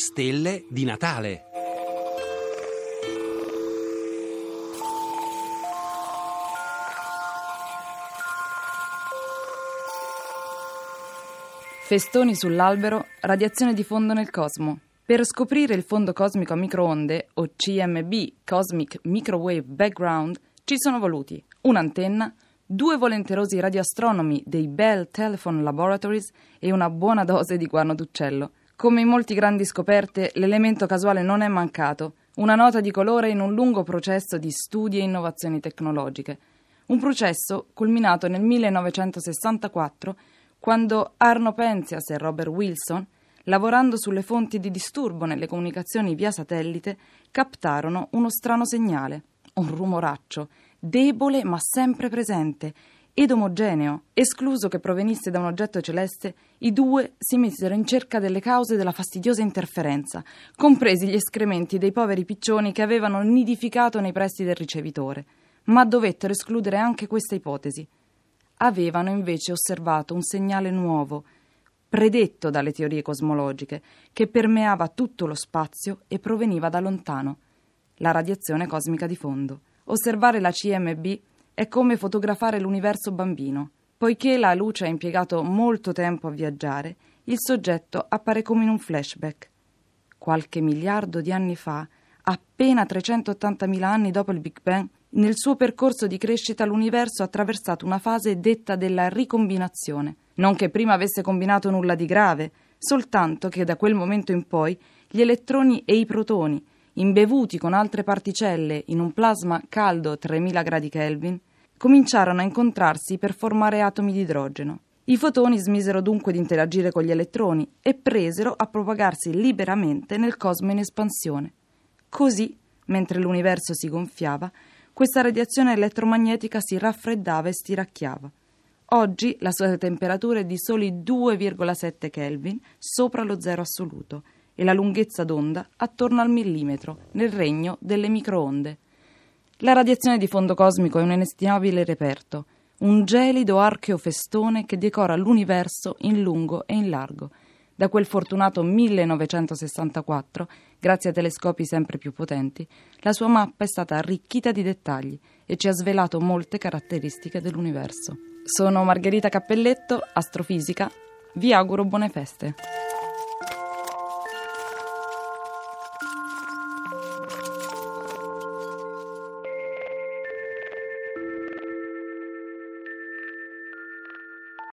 stelle di Natale. Festoni sull'albero, radiazione di fondo nel cosmo. Per scoprire il fondo cosmico a microonde, o CMB, Cosmic Microwave Background, ci sono voluti un'antenna, due volenterosi radioastronomi dei Bell Telephone Laboratories e una buona dose di guano d'uccello. Come in molti grandi scoperte, l'elemento casuale non è mancato, una nota di colore in un lungo processo di studi e innovazioni tecnologiche. Un processo culminato nel 1964 quando Arno Penzias e Robert Wilson, lavorando sulle fonti di disturbo nelle comunicazioni via satellite, captarono uno strano segnale, un rumoraccio, debole ma sempre presente ed omogeneo. Escluso che provenisse da un oggetto celeste, i due si misero in cerca delle cause della fastidiosa interferenza, compresi gli escrementi dei poveri piccioni che avevano nidificato nei pressi del ricevitore. Ma dovettero escludere anche questa ipotesi avevano invece osservato un segnale nuovo, predetto dalle teorie cosmologiche, che permeava tutto lo spazio e proveniva da lontano, la radiazione cosmica di fondo. Osservare la CMB è come fotografare l'universo bambino. Poiché la luce ha impiegato molto tempo a viaggiare, il soggetto appare come in un flashback. Qualche miliardo di anni fa, appena 380.000 anni dopo il Big Bang, nel suo percorso di crescita l'universo ha attraversato una fase detta della ricombinazione. Non che prima avesse combinato nulla di grave, soltanto che da quel momento in poi gli elettroni e i protoni, imbevuti con altre particelle in un plasma caldo 3000 gradi Kelvin, cominciarono a incontrarsi per formare atomi di idrogeno. I fotoni smisero dunque di interagire con gli elettroni e presero a propagarsi liberamente nel cosmo in espansione. Così, mentre l'universo si gonfiava, questa radiazione elettromagnetica si raffreddava e stiracchiava. Oggi la sua temperatura è di soli 2,7 Kelvin sopra lo zero assoluto e la lunghezza d'onda attorno al millimetro, nel regno delle microonde. La radiazione di fondo cosmico è un inestimabile reperto, un gelido archeo festone che decora l'universo in lungo e in largo da quel fortunato 1964, grazie a telescopi sempre più potenti, la sua mappa è stata arricchita di dettagli e ci ha svelato molte caratteristiche dell'universo. Sono Margherita Cappelletto, astrofisica. Vi auguro buone feste.